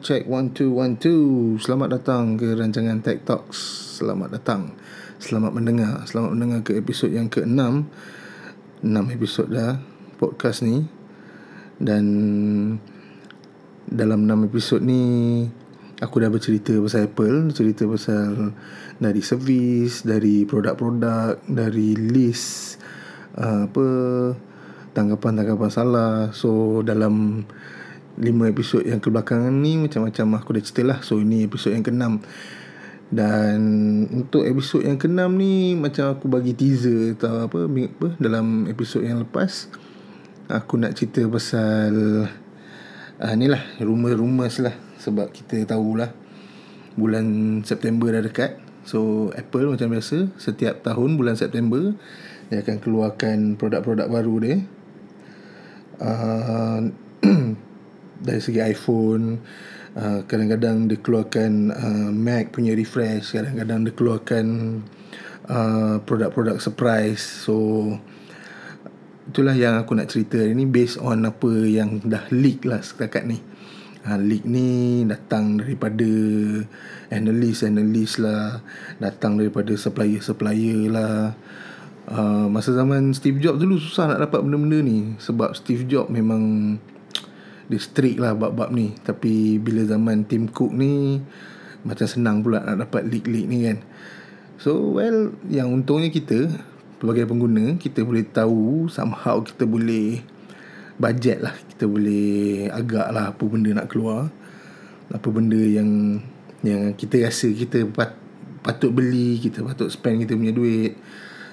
Mic check 1, 2, 1, 2 Selamat datang ke rancangan Tech Talks. Selamat datang. Selamat mendengar. Selamat mendengar ke episod yang ke-6 6 episod dah podcast ni. Dan Dalam 6 episod ni Aku dah bercerita pasal Apple Cerita pasal Dari servis Dari produk-produk Dari list uh, Apa Tanggapan-tanggapan salah. So dalam lima episod yang kebelakangan ni macam-macam aku dah cerita lah. So ini episod yang keenam. Dan untuk episod yang keenam ni macam aku bagi teaser atau apa, apa dalam episod yang lepas aku nak cerita pasal uh, ni lah rumors-rumors lah sebab kita tahulah bulan September dah dekat. So Apple macam biasa setiap tahun bulan September dia akan keluarkan produk-produk baru dia. Uh, dari segi iPhone uh, kadang-kadang dia keluarkan uh, Mac punya refresh kadang-kadang dia keluarkan uh, produk-produk surprise. So itulah yang aku nak cerita ini based on apa yang dah leak lah setakat ni. Ha, leak ni datang daripada analyst-analyst lah Datang daripada supplier-supplier lah. Uh, Masa zaman Steve Jobs dulu susah nak dapat benda-benda ni Sebab Steve Jobs memang dia strict lah bab-bab ni. Tapi bila zaman Tim Cook ni macam senang pula nak dapat leak-leak ni kan. So well yang untungnya kita sebagai pengguna kita boleh tahu somehow kita boleh budget lah. Kita boleh agak lah apa benda nak keluar. Apa benda yang yang kita rasa kita pat, patut beli kita patut spend kita punya duit.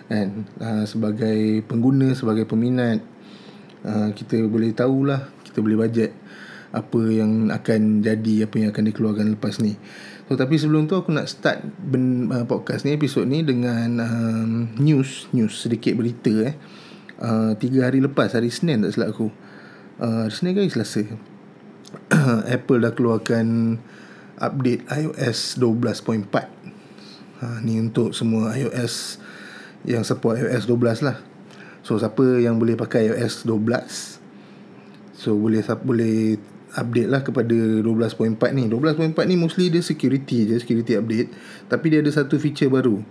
Kan? Uh, sebagai pengguna sebagai peminat uh, kita boleh tahulah kita boleh bajet apa yang akan jadi apa yang akan dikeluarkan lepas ni. So tapi sebelum tu aku nak start ben, uh, podcast ni episod ni dengan um, news news sedikit berita eh. Uh, tiga hari lepas hari Senin tak silap aku. Uh, hari Senin ke hari Selasa? Apple dah keluarkan update iOS 12.4 ha, ni untuk semua iOS yang support iOS 12 lah. So siapa yang boleh pakai iOS 12 So boleh boleh update lah kepada 12.4 ni. 12.4 ni mostly dia security je Security update. Tapi dia ada satu feature baru.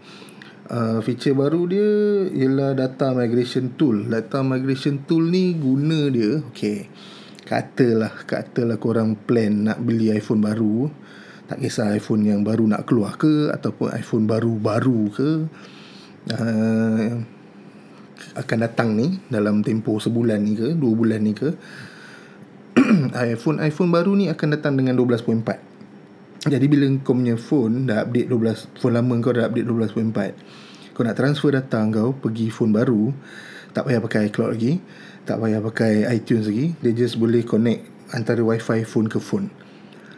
Uh, Feature baru dia Ialah data migration tool. Data migration tool ni guna dia Okay Katalah Katalah korang plan nak beli iPhone baru. Tak kisah iPhone yang baru nak keluar ke Ataupun iPhone baru-baru ke uh, Akan datang ni Dalam tempoh sebulan ni ke Dua bulan ni ke iPhone iPhone baru ni akan datang dengan 12.4. Jadi bila kau punya phone dah update 12 phone lama kau dah update 12.4. Kau nak transfer data kau pergi phone baru, tak payah pakai iCloud lagi, tak payah pakai iTunes lagi, dia just boleh connect antara wifi phone ke phone.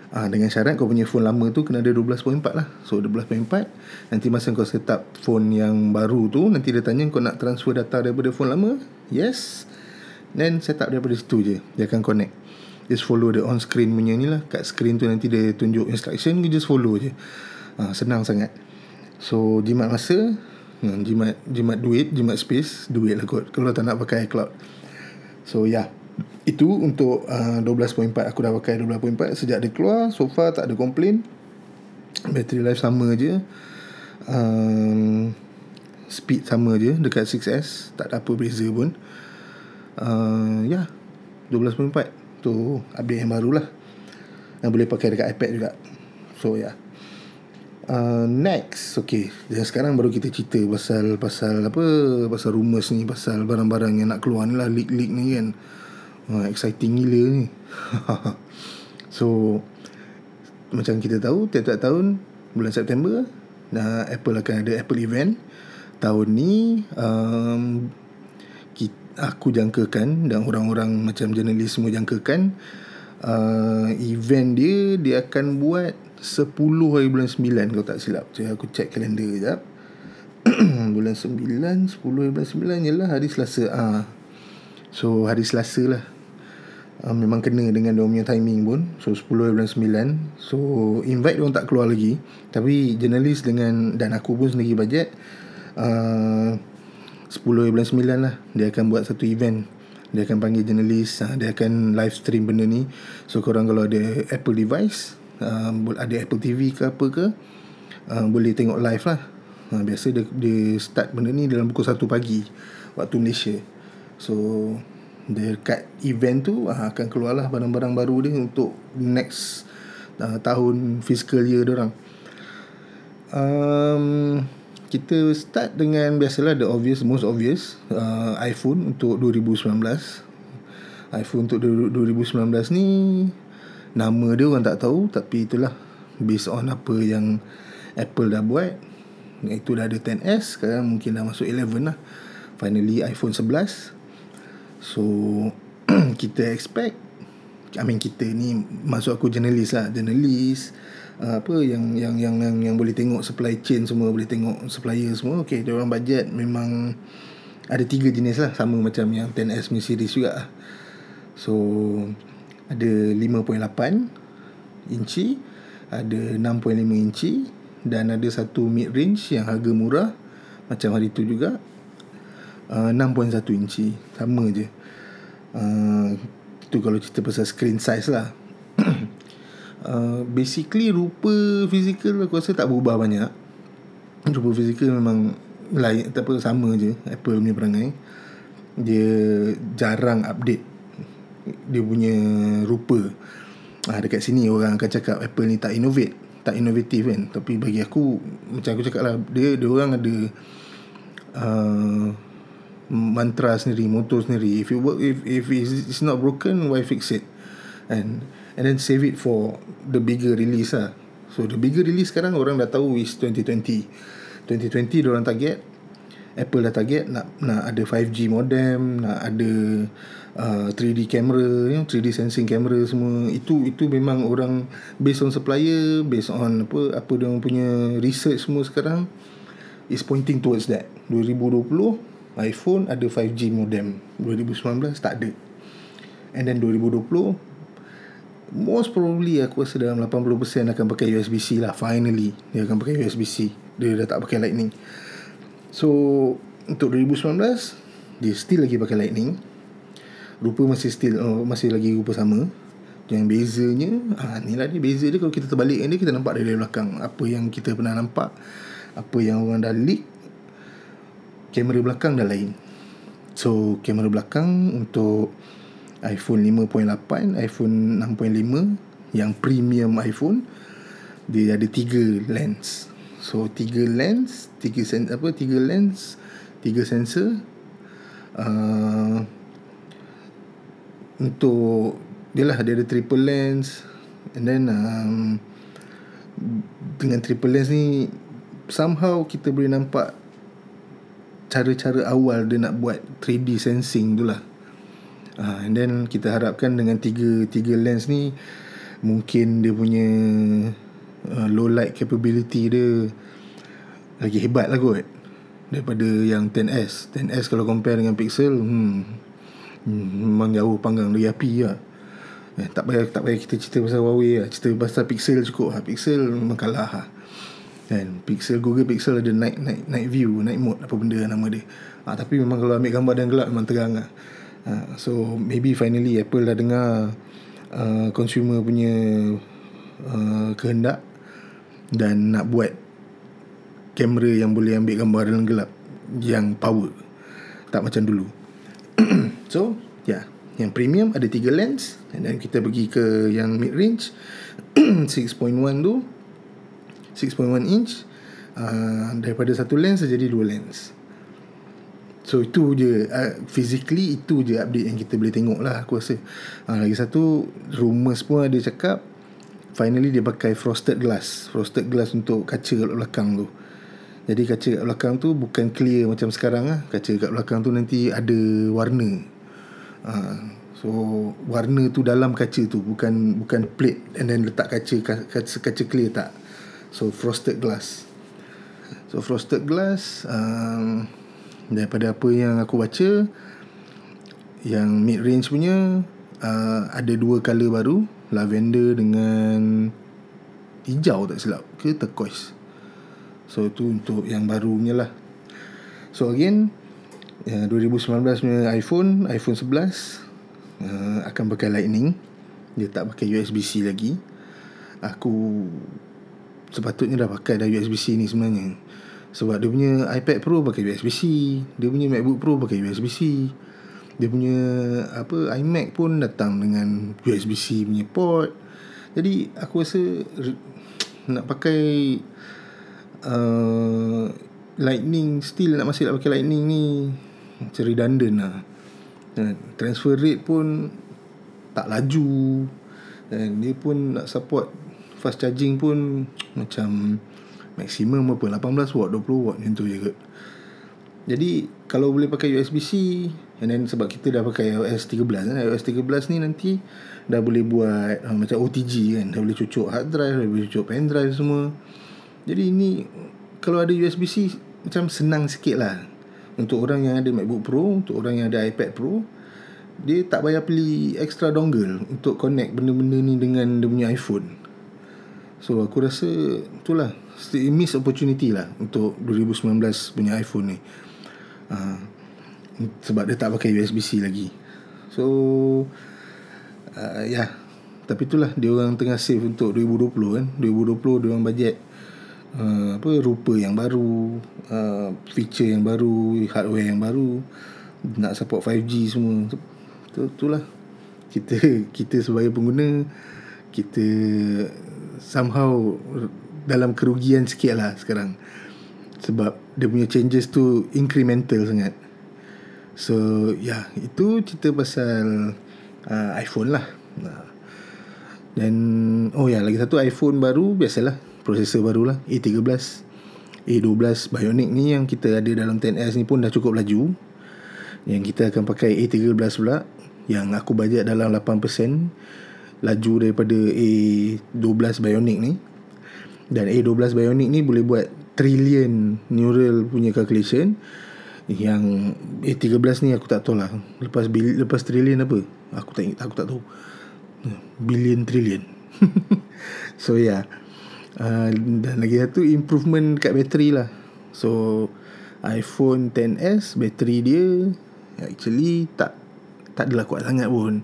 Ha, dengan syarat kau punya phone lama tu kena ada 12.4 lah. So 12.4 nanti masa kau set up phone yang baru tu nanti dia tanya kau nak transfer data daripada phone lama. Yes. Then set up daripada situ je. Dia akan connect just follow the on screen punya ni lah. Kat screen tu nanti dia tunjuk instruction you just follow je. Ha, senang sangat. So jimat masa hmm, jimat jimat duit jimat space duit lah kot. Kalau tak nak pakai cloud. So yeah itu untuk uh, 12.4 aku dah pakai 12.4 sejak dia keluar so far tak ada komplain battery life sama je. Um, speed sama je. Dekat 6S tak ada apa beza pun. Uh, ya. yeah, 12.4 tu update yang baru lah yang boleh pakai dekat iPad juga. So ya. Yeah. uh, next okay. Dan sekarang baru kita cerita pasal pasal apa pasal rumours ni pasal barang-barang yang nak keluar ni lah leak-leak ni kan. Uh, exciting gila ni. So macam kita tahu tiap-tiap tahun bulan September nah, Apple akan ada Apple event. Tahun ni um, aku jangkakan dan orang-orang macam jurnalis semua jangkakan uh, event dia dia akan buat 10 hari bulan 9 kalau tak silap. Jadi aku check kalender jap. bulan 9, 10 hari bulan 9 ialah hari Selasa. Ah. Uh. So hari Selasa lah. Uh, memang kena dengan dia punya timing pun. So 10 hari bulan 9. So invite dia tak keluar lagi. Tapi jurnalis dengan dan aku pun sendiri bajet uh, 10 bulan 9 lah. Dia akan buat satu event. Dia akan panggil jurnalis uh, dia akan live stream benda ni. So korang kalau ada Apple device uh, ada Apple TV ke apa ke uh, boleh tengok live lah. Uh, biasa dia, dia start benda ni dalam pukul 1 pagi waktu Malaysia. So dekat event tu uh, akan keluarlah barang-barang baru dia untuk next uh, tahun fiscal year dia orang. Um, kita start dengan biasalah the obvious most obvious uh, iPhone untuk 2019 iPhone untuk 2019 ni nama dia orang tak tahu tapi itulah based on apa yang Apple dah buat. Itu dah ada 10s sekarang mungkin dah masuk 11 lah. Finally iPhone 11 so kita expect I mean kita ni masuk aku jurnalis lah. Jurnalis uh, apa yang, yang yang yang yang boleh tengok supply chain semua boleh tengok supplier semua okey dia orang budget memang ada tiga jenis lah. Sama macam yang 10S punya series juga. So ada 5.8 inci ada 6.5 inci dan ada satu mid range yang harga murah macam hari tu juga uh, 6.1 inci. Sama je. Uh, tu kalau cerita pasal screen size lah Uh, basically rupa fizikal aku rasa tak berubah banyak. Rupa fizikal memang lain tak apa sama je. Apple punya perangai. Dia jarang update. Dia punya rupa. Ah, dekat sini orang akan cakap Apple ni tak innovate. Tak inovatif kan. Tapi bagi aku macam aku cakap lah dia dia orang ada uh, mantra sendiri motor sendiri. If it work if if it's not broken why fix it? And and then save it for the bigger release lah. So the bigger release sekarang orang dah tahu is 2020. 2020 orang target Apple dah target nak nak ada 5G modem, nak ada uh, 3D camera, you know, 3D sensing camera semua. Itu itu memang orang based on supplier, based on apa apa dia punya research semua sekarang is pointing towards that. 2020 iPhone ada 5G modem. 2019 tak ada. And then 2020 most probably aku rasa dalam 80% akan pakai USB-C lah finally. Dia akan pakai USB-C dia dah tak pakai lightning. So untuk 2019 dia still lagi pakai lightning. Rupa masih still oh, masih lagi rupa sama. Yang bezanya ah ni lah ni beza dia kalau kita terbalik dia kita nampak dari belakang. Apa yang kita pernah nampak apa yang orang dah leak kamera belakang dah lain. So kamera belakang untuk iPhone 5.8 iPhone 6.5 yang premium iPhone dia ada tiga lens. So tiga lens tiga sen apa tiga lens tiga sensor uh, untuk dia lah dia ada triple lens and then um, dengan triple lens ni somehow kita boleh nampak cara-cara awal dia nak buat 3D sensing tu lah uh, and then kita harapkan dengan tiga tiga lens ni mungkin dia punya uh, low light capability dia lagi hebat lah kot daripada yang 10S 10S kalau compare dengan Pixel hmm, hmm memang jauh panggang dari api lah. Eh, tak payah tak payah kita cerita pasal Huawei lah. Cerita pasal Pixel cukup lah. Pixel memang kalah lah. Kan? Pixel Google Pixel ada night night night view night mode apa benda nama dia. Ha, tapi memang kalau ambil gambar dan gelap memang terang lah uh, so maybe finally Apple dah dengar uh, consumer punya uh, kehendak dan nak buat kamera yang boleh ambil gambar dalam gelap yang power. Tak macam dulu. So yeah yang premium ada tiga lens and then kita pergi ke yang mid range 6.1 tu 6.1 inch uh, daripada satu lens jadi dua lens So itu je uh, Physically itu je update yang kita boleh tengok lah Aku rasa. Uh, Lagi satu Rumors pun ada cakap Finally dia pakai frosted glass. Frosted glass untuk kaca kat belakang tu. Jadi kaca kat belakang tu Bukan clear macam sekarang lah. Kaca kat belakang tu nanti ada warna. Uh, So warna tu dalam kaca tu Bukan bukan plate And then letak kaca Kaca, kaca clear tak? So frosted glass. So frosted glass um, daripada apa yang aku baca yang mid range punya uh, ada dua color baru. Lavender dengan hijau tak silap ke turquoise. So itu untuk yang baru punya lah. So again ya, 2019 punya iPhone iPhone 11 uh, akan pakai lightning. Dia tak pakai USB-C lagi. Aku sepatutnya dah pakai dah USB-C ni sebenarnya sebab dia punya iPad Pro pakai USB-C dia punya MacBook Pro pakai USB-C dia punya apa iMac pun datang dengan USB-C punya port. Jadi aku rasa nak pakai uh, lightning still nak masih nak pakai lightning ni macam redundant lah. Transfer rate pun tak laju. Dan dia pun nak support fast charging pun macam maksimum apa 18 watt 20 watt macam tu je kot. Jadi kalau boleh pakai USB-C and then sebab kita dah pakai iOS 13 kan? iOS 13 ni nanti dah boleh buat uh, macam OTG kan? Dah boleh cucuk hard drive dah boleh cucuk pen drive semua. Jadi ini kalau ada USB-C macam senang sikit lah. Untuk orang yang ada MacBook Pro untuk orang yang ada iPad Pro dia tak payah beli extra dongle untuk connect benda-benda ni dengan dia punya iPhone so aku rasa itulah miss opportunity lah untuk 2019 punya iPhone ni. Uh, sebab dia tak pakai USB-C lagi. So uh, ya. Yeah. tapi itulah dia orang tengah save untuk 2020 kan. 2020 dia orang bajet uh, apa rupa yang baru uh, feature yang baru hardware yang baru nak support 5G semua. Tu itulah. Kita kita sebagai pengguna kita somehow dalam kerugian sikit lah sekarang. Sebab dia punya changes tu incremental sangat. So ya yeah, itu cerita pasal uh, iPhone lah. Dan oh ya yeah, lagi satu iPhone baru biasalah prosesor baru lah A13 A12 Bionic ni yang kita ada dalam 10S ni pun dah cukup laju. Yang kita akan pakai A13 pula yang aku bajet dalam 8% laju daripada A12 Bionic ni. Dan A12 Bionic ni boleh buat trillion neural punya calculation. Yang A13 ni aku tak tahu lah. Lepas bil, lepas trillion apa? Aku tak aku tak tahu. Billion trillion. So yeah uh, dan lagi satu improvement kat bateri lah. So iPhone 10s bateri dia actually tak tak adalah kuat sangat pun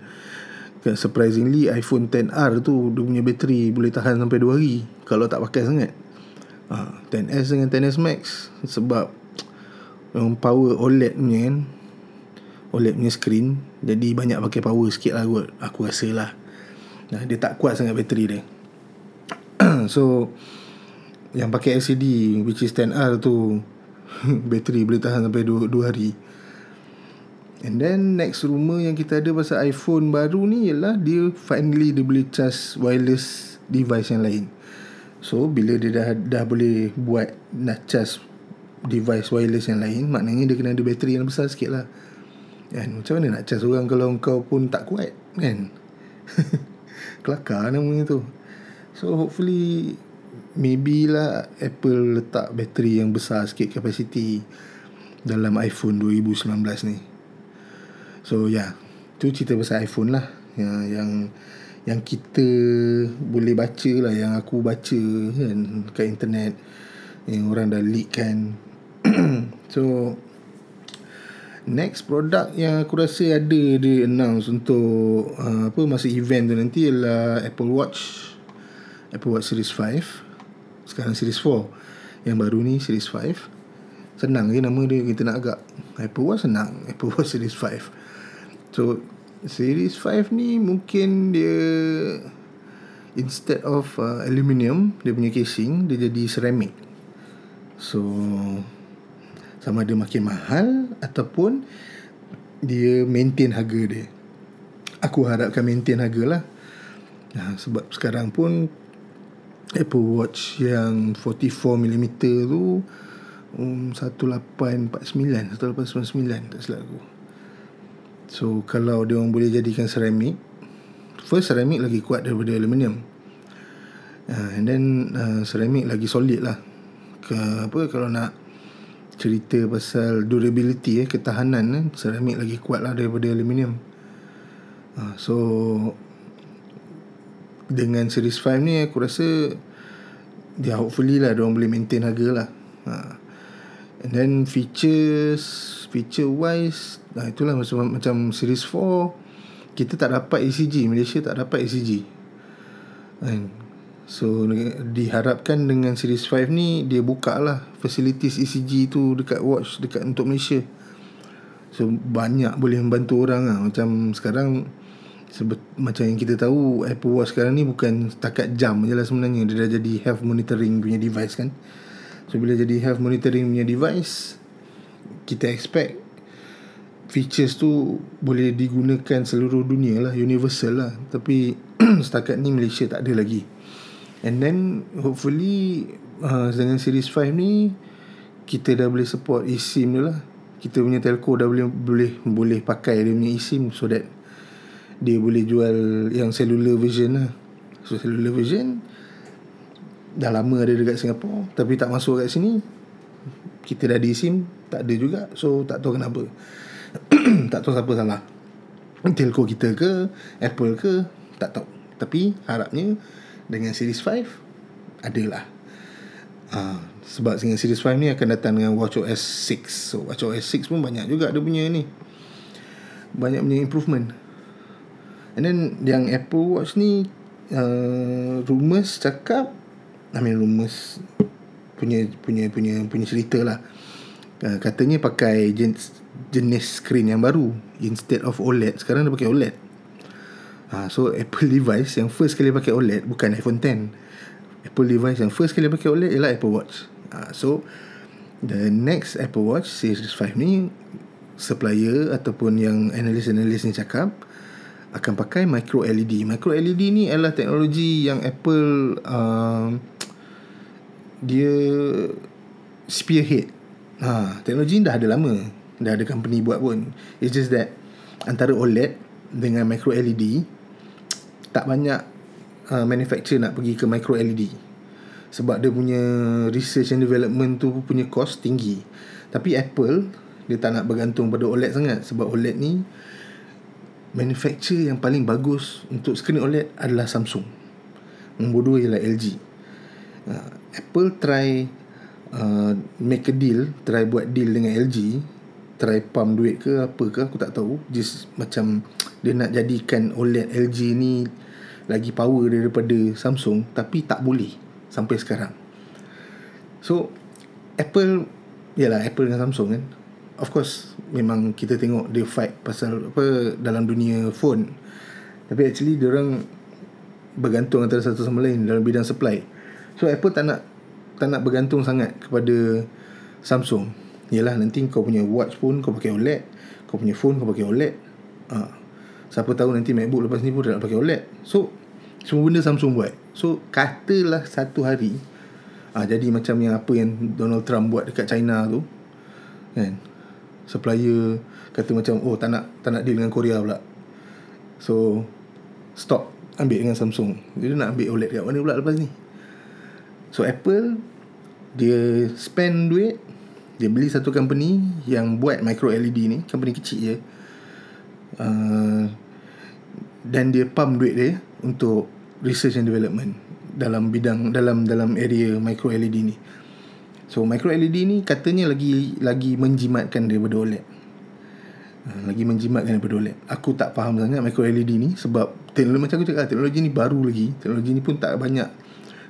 surprisingly iPhone 10R tu dia punya bateri boleh tahan sampai 2 hari kalau tak pakai sangat. Uh, 10s dengan 10s Max sebab yang power OLED punya kan OLED punya screen jadi banyak pakai power sikit lah kot aku rasa lah. Nah, dia tak kuat sangat bateri dia. So yang pakai LCD which is 10R tu bateri boleh tahan sampai 2, 2 hari and then next rumor yang kita ada pasal iPhone baru ni ialah dia finally dia boleh charge wireless device yang lain. So bila dia dah dah boleh buat nak charge device wireless yang lain maknanya dia kena ada bateri yang besar sikit lah. Kan? Macam mana nak charge orang kalau kau pun tak kuat kan? Kelakar namanya tu. So hopefully maybe lah Apple letak bateri yang besar sikit capacity dalam iPhone 2019 ni so yeah tu cerita pasal iPhone lah. Yang yang yang kita boleh baca lah yang aku baca kan kat internet. Yang orang dah leak kan. So next product yang aku rasa ada di announce untuk uh, apa masa event tu nanti ialah Apple Watch. Apple Watch Series 5 sekarang Series 4 yang baru ni Series 5 senang je nama dia kita nak agak. Apple Watch senang. Apple Watch Series 5 so Series 5 ni mungkin dia instead of uh, aluminium dia punya casing dia jadi ceramic. So sama ada makin mahal ataupun dia maintain harga dia. Aku harapkan maintain harga lah. Ya, sebab sekarang pun Apple Watch yang 44mm tu um, 1849 1899 tak silap aku so kalau dia orang boleh jadikan ceramic first ceramic lagi kuat daripada aluminium. Uh, and then uh, ceramic lagi solid lah. Ke apa kalau nak cerita pasal durability eh ketahanan eh ceramik lagi kuat lah daripada aluminium. Uh, so dengan series 5 ni aku rasa dia hopefully lah dia boleh maintain harga lah. Uh, And then features Feature wise nah Itulah macam, macam Series 4 Kita tak dapat ECG Malaysia tak dapat ECG kan? So diharapkan dengan Series 5 ni Dia buka lah Facilities ECG tu Dekat watch Dekat untuk Malaysia. So banyak boleh membantu orang lah. Macam sekarang sebet, Macam yang kita tahu Apple Watch sekarang ni Bukan setakat jam je lah sebenarnya. Dia dah jadi health monitoring punya device kan So bila jadi health monitoring punya device Kita expect Features tu Boleh digunakan seluruh dunia lah Universal lah. Tapi Setakat ni Malaysia tak ada lagi. And then Hopefully uh, Dengan series 5 ni Kita dah boleh support eSIM tu lah. Kita punya telco dah boleh Boleh boleh pakai dia punya eSIM So that Dia boleh jual Yang cellular version lah. So cellular version dah lama ada dekat Singapura tapi tak masuk kat sini kita dah di SIM tak ada juga. So tak tahu kenapa. Tak tahu siapa salah. Telco kita ke Apple ke tak tahu. Tapi harapnya dengan series 5 adalah. Ha, sebab dengan series 5 ni akan datang dengan WatchOS 6 so WatchOS 6 pun banyak juga dia punya ni. Banyak punya improvement. And then yang Apple Watch ni uh, rumors cakap I mean rumours punya punya punya punya cerita lah. Uh, katanya pakai jenis, jenis screen yang baru instead of OLED sekarang dia pakai OLED. Ha, uh, so Apple device yang first kali pakai OLED bukan iPhone 10. Apple device yang first kali pakai OLED ialah Apple Watch. Ha, uh, so the next Apple Watch Series 5 ni supplier ataupun yang analis-analis ni cakap akan pakai micro LED. Micro LED ni adalah teknologi yang Apple uh, dia spearhead. Ha, teknologi ni dah ada lama. Dah ada company buat pun. It's just that antara OLED dengan micro LED tak banyak uh, manufacturer nak pergi ke micro LED. Sebab dia punya research and development tu punya cost tinggi. Tapi Apple dia tak nak bergantung pada OLED sangat sebab OLED ni manufacturer yang paling bagus untuk screen OLED adalah Samsung. Dua ialah LG. Uh, Apple try uh, make a deal, try buat deal dengan LG, try pump duit ke apa ke aku tak tahu. Just macam dia nak jadikan OLED LG ni lagi power daripada Samsung tapi tak boleh sampai sekarang. So Apple yalah Apple dengan Samsung kan. Of course memang kita tengok dia fight pasal apa dalam dunia phone. Tapi actually dia orang bergantung antara satu sama lain dalam bidang supply. So Apple tak nak tak nak bergantung sangat kepada Samsung. Yalah nanti kau punya watch pun kau pakai OLED, kau punya phone kau pakai OLED. Ha. Siapa tahu nanti MacBook lepas ni pun dia nak pakai OLED. So semua benda Samsung buat. So katalah satu hari ha, jadi macam yang apa yang Donald Trump buat dekat China tu. Kan? Supplier kata macam oh tak nak tak nak deal dengan Korea pula. So stop ambil dengan Samsung. Dia nak ambil OLED kat mana pula lepas ni? So Apple dia spend duit dia beli satu company yang buat micro LED ni, company kecil je. Uh, dan dia pump duit dia untuk research and development dalam bidang dalam dalam area micro LED ni. So micro LED ni katanya lagi lagi menjimatkan daripada OLED. Uh, lagi menjimatkan daripada OLED. Aku tak faham sangat micro LED ni sebab teknologi macam aku cakap teknologi ni baru lagi. Teknologi ni pun tak banyak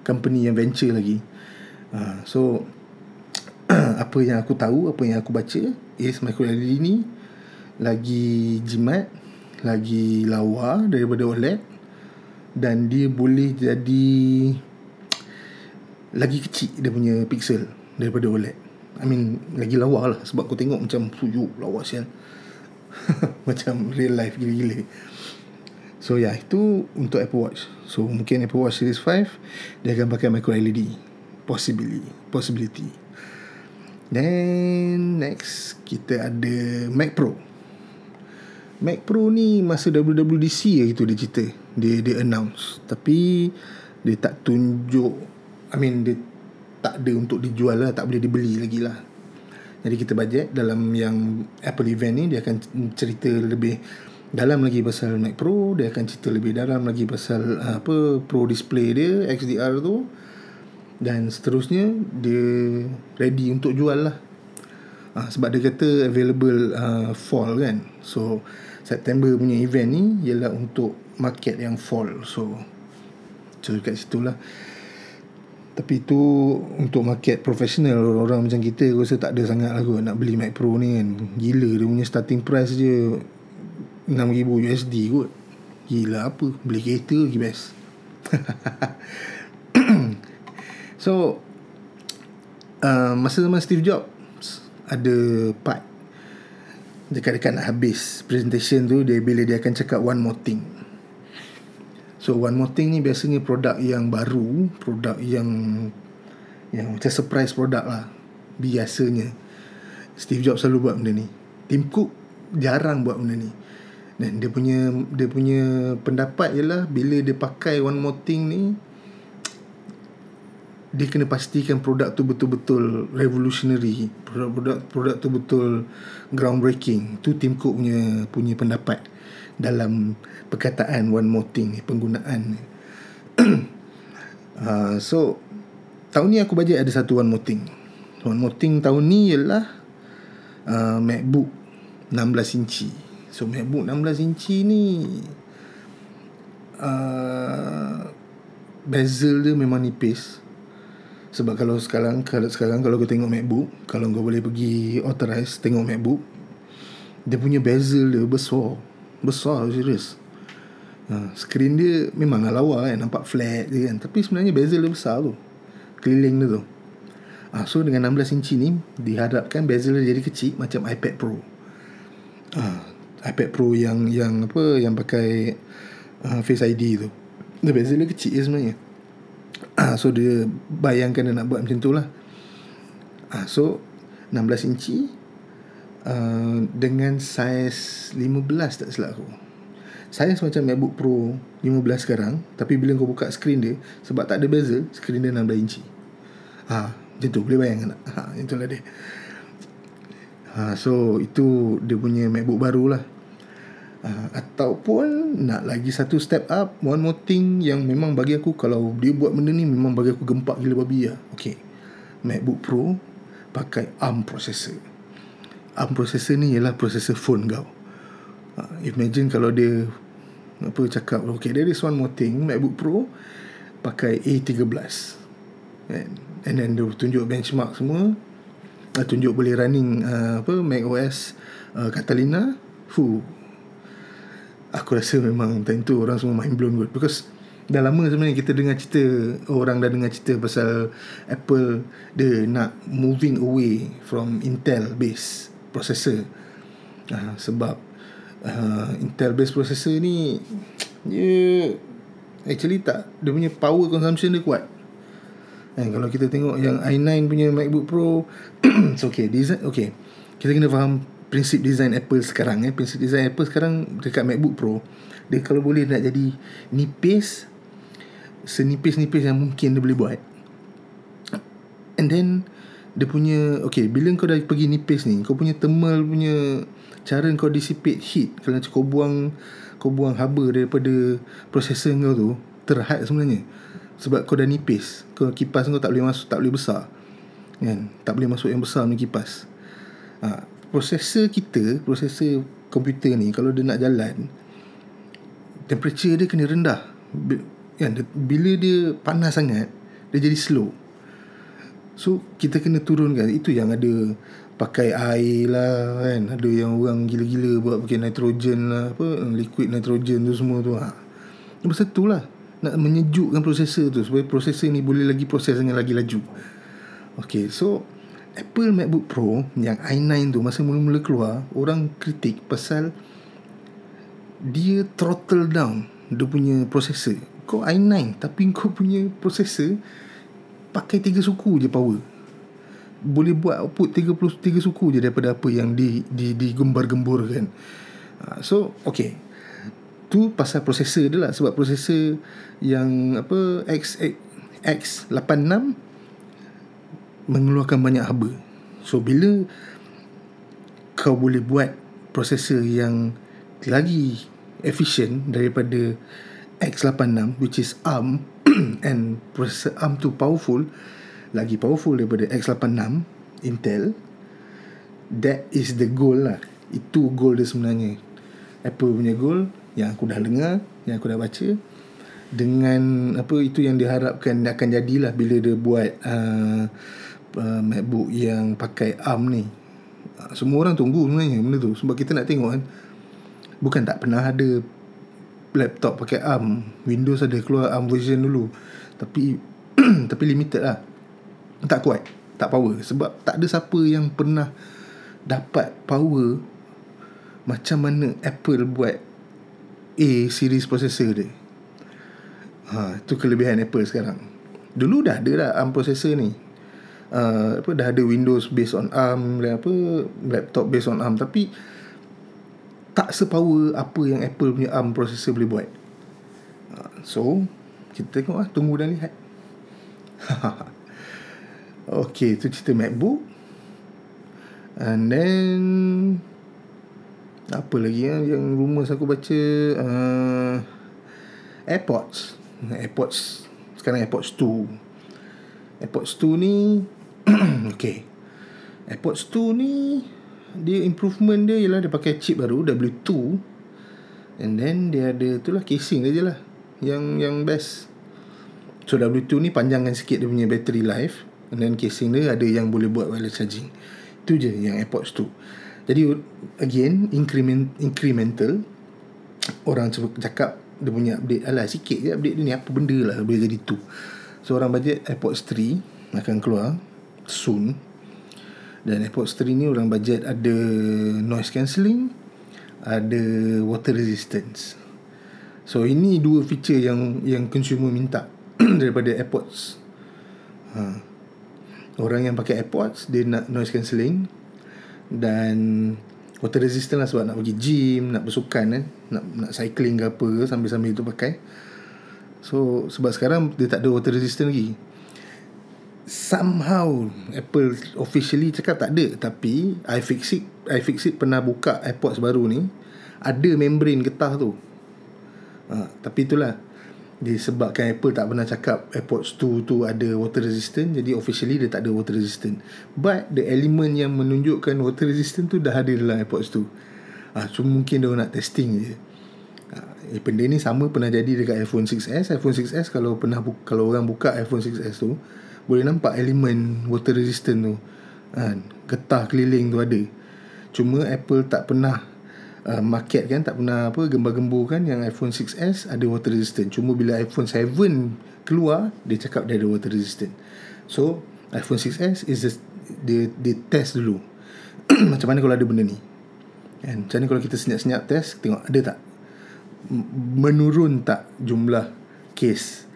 company yang venture lagi. Uh, so apa yang aku tahu, apa yang aku baca is micro LED ni lagi jimat, lagi lawa daripada OLED dan dia boleh jadi lagi kecil dia punya pixel daripada OLED. I mean lagi lawa lah sebab aku tengok macam sujuk lawa sial. macam real life gila-gila. So ya yeah, itu untuk Apple Watch. So mungkin Apple Watch Series 5 dia akan pakai micro LED. Possibly, possibility. Then next kita ada Mac Pro. Mac Pro ni masa WWDC gitu dia cerita. Dia dia announce. Tapi dia tak tunjuk I mean dia tak ada untuk dijual lah, tak boleh dibeli lagi lah. Jadi kita budget dalam yang Apple event ni dia akan cerita lebih dalam lagi pasal Mac Pro dia akan cerita lebih dalam lagi pasal uh, apa Pro display dia XDR tu. Dan seterusnya dia ready untuk jual lah. Uh, sebab dia kata available uh, fall kan. So September punya event ni ialah untuk market yang fall. So so kat situ lah. Tapi tu untuk market professional orang macam kita rasa tak ada sangat lah kot nak beli Mac Pro ni kan. Gila dia punya starting price je 6000 USD kot gila apa beli kereta lagi best so uh, masa zaman Steve Jobs ada part dekat-dekat nak habis presentation tu dia bila dia akan cakap one more thing So one more thing ni biasanya produk yang baru, produk yang yang macam surprise produk lah. Biasanya Steve Jobs selalu buat benda ni. Tim Cook jarang buat benda ni. Dan dia punya dia punya pendapat ialah bila dia pakai one more thing ni dia kena pastikan produk tu betul-betul revolutionary. Produk produk tu betul groundbreaking. Tu Tim Cook punya punya pendapat dalam perkataan one more thing ni penggunaan ni uh, so tahun ni aku bajet ada satu one more thing one more thing tahun ni ialah uh, MacBook 16 inci so MacBook 16 inci ni uh, bezel dia memang nipis. Sebab kalau sekarang kalau sekarang kalau kau tengok MacBook kalau kau boleh pergi authorize tengok MacBook dia punya bezel dia besar. Besar serius. Ha, screen dia memang lawa kan Nampak flat je kan. Tapi sebenarnya bezel dia besar tu. Keliling dia tu. Ha, So dengan 16 inci ni Diharapkan bezel dia jadi kecil Macam iPad Pro. Ha, iPad Pro yang yang apa Yang pakai uh, Face ID tu. Dia bezel dia kecil je sebenarnya. Ha, So dia bayangkan dia nak buat macam tu lah. Ha, So 16 inci uh, Dengan saiz 15 tak silap aku. Saya macam MacBook Pro 15 sekarang Tapi bila kau buka skrin dia Sebab tak ada bezel Skrin dia 16 inci. Ha, Macam tu boleh bayangkan tak? Ha, Itulah dia. Ha, So itu Dia punya MacBook baru lah ha, Ataupun Nak lagi satu step up One more thing Yang memang bagi aku Kalau dia buat benda ni Memang bagi aku gempak gila babi lah Okay MacBook Pro Pakai ARM processor. ARM processor ni Ialah processor phone kau. Ha, Imagine kalau dia apa cakap okay there is one more thing. MacBook Pro pakai A13 and, and then dia tunjuk benchmark semua. Uh, tunjuk boleh running uh, apa Mac OS uh, Catalina. Fu aku rasa memang time tu orang semua mind blown good. Because dah lama sebenarnya kita dengar cerita orang dah dengar cerita pasal Apple dia nak moving away from Intel base processor. Uh, sebab uh, Intel based processor ni dia actually tak dia punya power consumption dia kuat. Kan kalau kita tengok yang i9 punya MacBook Pro so okay. Design okay. Kita kena faham prinsip design Apple sekarang eh. Prinsip design Apple sekarang dekat MacBook Pro dia kalau boleh nak jadi nipis senipis-nipis yang mungkin dia boleh buat. And then dia punya okay bila kau dah pergi nipis ni kau punya thermal punya cara kau dissipate heat kalau kau buang kau buang haba daripada processor kau tu terhad sebenarnya. Sebab kau dah nipis kau kipas kau tak boleh masuk tak boleh besar. Kan? Tak boleh masuk yang besar ni kipas. Ha, processor kita processor komputer ni kalau dia nak jalan temperature dia kena rendah. Kan bila dia panas sangat dia jadi slow. So kita kena turunkan. Itu yang ada pakai air lah kan. Ada yang orang gila-gila buat pakai nitrogen lah apa liquid nitrogen tu semua tu ha. pasal tu lah nak menyejukkan prosesor tu supaya prosesor ni boleh lagi proses dengan lagi laju. Okay so Apple MacBook Pro yang i9 tu masa mula-mula keluar orang kritik pasal dia throttle down dia punya prosesor kau i9 tapi kau punya prosesor pakai tiga suku je power boleh buat output 33 suku je daripada apa yang di di digembar-gemburkan. Ha, so, okay. Tu pasal prosesor dia lah sebab prosesor yang apa X X86 mengeluarkan banyak haba. So bila kau boleh buat prosesor yang lagi efficient daripada X86 which is ARM and processor ARM tu powerful lagi powerful daripada X86 Intel that is the goal lah itu goal dia sebenarnya Apple punya goal yang aku dah dengar yang aku dah baca dengan apa itu yang diharapkan akan jadilah bila dia buat uh, uh, MacBook yang pakai ARM ni. Semua orang tunggu sebenarnya benda tu. Sebab kita nak tengok kan bukan tak pernah ada laptop pakai ARM Windows ada keluar ARM version dulu. Tapi tapi limited lah. Tak kuat tak power. Sebab tak ada siapa yang pernah dapat power macam mana Apple buat A series processor dia. Ha, itu kelebihan Apple sekarang. Dulu dah ada dah ARM processor ni uh, apa dah ada Windows based on ARM dan apa laptop based on ARM tapi tak sepower apa yang Apple punya ARM processor boleh buat. Uh, so, kita tengok lah, tunggu dan lihat. okay, tu cerita MacBook. And then, apa lagi ya, yang rumours aku baca, uh, AirPods. AirPods, sekarang AirPods 2. AirPods 2 ni, okay. AirPods 2 ni, dia improvement dia ialah dia pakai chip baru W2 and then dia ada tu lah casing dia je lah yang yang best. So W2 ni panjangkan sikit dia punya battery life and then casing dia ada yang boleh buat wireless charging. Tu je yang AirPods 2 jadi again increment incremental. Orang cakap dia punya update alah sikit je update dia ni apa benda lah boleh jadi tu so orang budget AirPods 3 akan keluar soon dan AirPods 3 ni orang budget ada noise cancelling, ada water resistance. So ini dua feature yang yang consumer minta daripada AirPods. Ha. Orang yang pakai AirPods dia nak noise cancelling dan water resistant lah sebab nak pergi gym, nak bersukan kan, nak nak cycling ke apa sambil-sambil itu pakai. So sebab sekarang dia tak ada water resistant lagi somehow Apple officially cakap tak ada tapi iFixit iFixit pernah buka AirPods baru ni ada membrane getah tu. Ha, tapi itulah. Disebabkan Apple tak pernah cakap AirPods 2 tu ada water resistant jadi officially dia tak ada water resistant. But the element yang menunjukkan water resistant tu dah ada dalam AirPods 2 ha, cuma mungkin dia nak testing je. Ha, eh, benda ni sama pernah jadi dekat iPhone 6s iPhone 6s kalau pernah kalau orang buka iPhone 6s tu boleh nampak elemen water resistant tu? Kan? Getah keliling tu ada. Cuma Apple tak pernah uh, market kan tak pernah apa gembar-gembur kan yang iPhone 6s ada water resistant. Cuma bila iPhone 7 keluar dia cakap dia ada water resistant. So iPhone 6s is just, dia dia test dulu. Macam mana kalau ada benda ni? Kan? Macam ni kalau kita senyap-senyap test tengok ada tak? Menurun tak jumlah case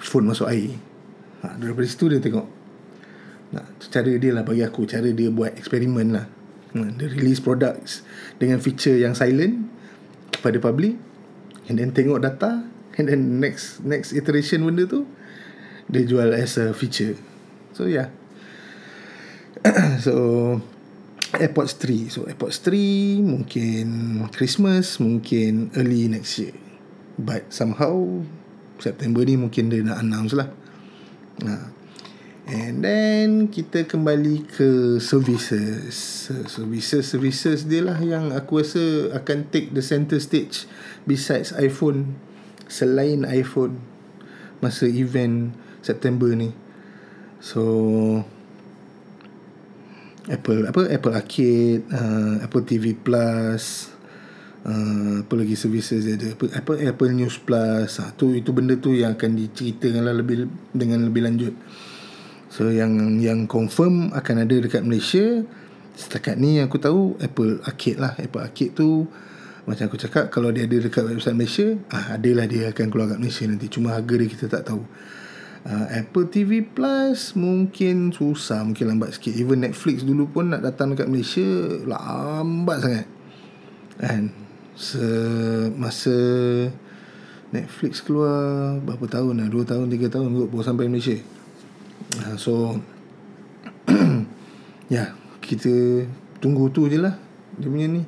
phone masuk air ha, Daripada situ dia tengok. Nah, Cara dia lah bagi aku Cara dia buat eksperimen lah. Ha, Dia release products Dengan feature yang silent Kepada public And then tengok data And then next Next iteration benda tu Dia jual as a feature. So yeah So AirPods 3 So AirPods 3 Mungkin Christmas Mungkin early next year. But somehow September ni mungkin dia nak announce lah Ha. And then kita kembali ke services. Services services dia lah yang aku rasa akan take the center stage besides iPhone selain iPhone masa event September ni. So Apple apa Apple Arcade, uh, Apple TV Plus, uh, apa lagi services dia ada? Apa Apple News Plus. Uh, tu itu benda tu yang akan diceritakan lah lebih dengan lebih lanjut. So yang yang confirm akan ada dekat Malaysia setakat ni yang aku tahu Apple Arcade lah. Apple Arcade tu macam aku cakap kalau dia ada dekat website Malaysia ah adalah dia akan keluar kat Malaysia nanti. Cuma harga dia kita tak tahu. Uh, Apple TV Plus mungkin susah mungkin lambat sikit. Even Netflix dulu pun nak datang dekat Malaysia lambat sangat. Kan semasa Netflix keluar berapa tahun lah 2 tahun 3 tahun kot baru sampai Malaysia. Uh, so ya yeah, kita tunggu tu je lah dia punya ni.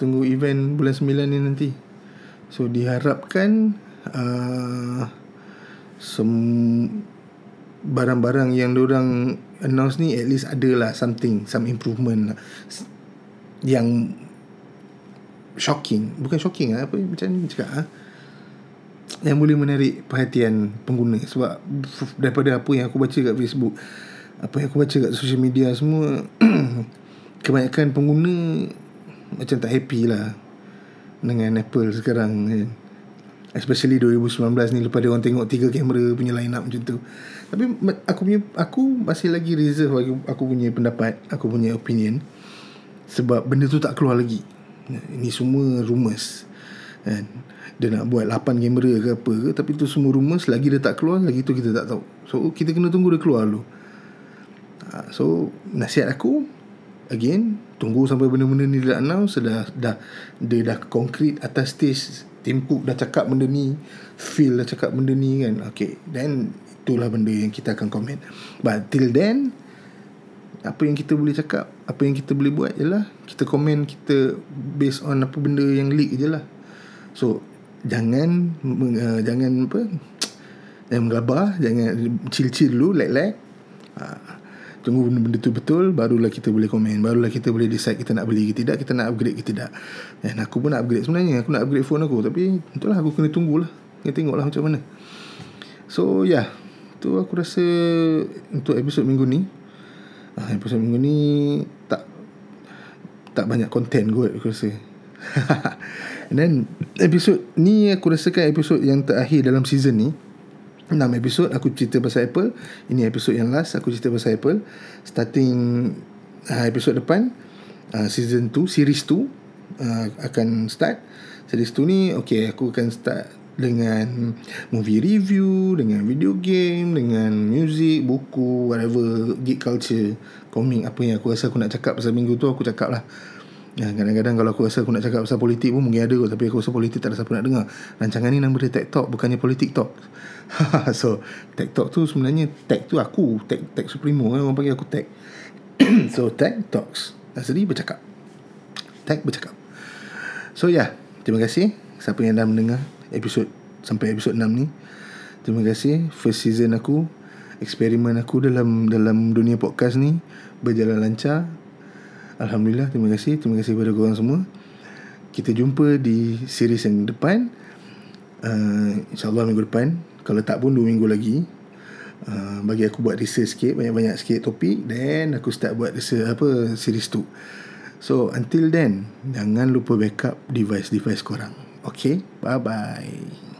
Tunggu event bulan 9 ni nanti. So diharapkan uh, sem barang-barang yang orang announce ni at least ada lah something some improvement lah. Yang shocking. Bukan shocking lah apa macam ni cakap ha? yang boleh menarik perhatian pengguna sebab daripada apa yang aku baca kat Facebook apa yang aku baca kat social media semua kebanyakan pengguna macam tak happy lah dengan Apple sekarang kan especially 2019 ni lepas dia orang tengok tiga kamera punya line up macam tu. Tapi aku punya aku masih lagi reserve bagi aku punya pendapat aku punya opinion sebab benda tu tak keluar lagi ini semua rumors kan? Dia nak buat 8 kamera ke apa ke tapi tu semua rumors. Lagi dia tak keluar lagi tu kita tak tahu. So kita kena tunggu dia keluar dulu. Ha, so nasihat aku again tunggu sampai benda-benda ni dah announce dah dah dia dah konkret atas stage. Tim Cook dah cakap benda ni Phil dah cakap benda ni kan? Okay Then Itulah benda yang kita akan komen But till then Apa yang kita boleh cakap Apa yang kita boleh buat Ialah Kita komen Kita Based on apa benda yang leak je lah. So Jangan uh, Jangan apa Jangan menggabar Jangan Chill-chill dulu Like-like uh, Tunggu benda-benda tu betul Barulah kita boleh komen Barulah kita boleh decide Kita nak beli ke tidak Kita nak upgrade ke tidak. Dan aku pun nak upgrade sebenarnya Aku nak upgrade phone aku Tapi Itulah aku kena tunggulah Kena tengok lah macam mana. So yeah Tu aku rasa Untuk episod minggu ni uh, Episod minggu ni Tak Tak banyak content kot Aku rasa. And then Episod ni Aku rasakan episod yang terakhir Dalam season ni. 6 episod aku cerita pasal Apple. Ini episod yang last aku cerita pasal Apple. Starting uh, episod depan uh, Season 2, series 2 uh, Akan start. Series 2 ni okay aku akan start dengan movie review Dengan video game Dengan music, buku, whatever Geek culture, komik Apa yang aku rasa aku nak cakap pasal minggu tu Aku cakap lah. Ya, kadang-kadang kalau aku rasa aku nak cakap pasal politik pun mungkin ada kot Tapi aku rasa politik tak ada siapa nak dengar. Rancangan ni nama dia Tech Talk bukannya politik talk. So Tech Talk tu sebenarnya Tech tu aku Tech, tech Supremo kan orang panggil aku Tech. So Tech Talks Asli bercakap. Tech bercakap. So ya yeah, Terima kasih. Siapa yang dah mendengar Episod Sampai episod 6 ni. Terima kasih. First season aku Eksperimen aku dalam Dalam dunia podcast ni Berjalan lancar. Alhamdulillah Terima kasih. Terima kasih kepada korang semua. Kita jumpa di Series yang depan. Uh, InsyaAllah minggu depan. Kalau tak pun 2 minggu lagi. Uh, Bagi aku buat research sikit Banyak-banyak sikit topik. Then aku start buat research, apa Series 2 So until then Jangan lupa backup Device-device korang Okay Bye-bye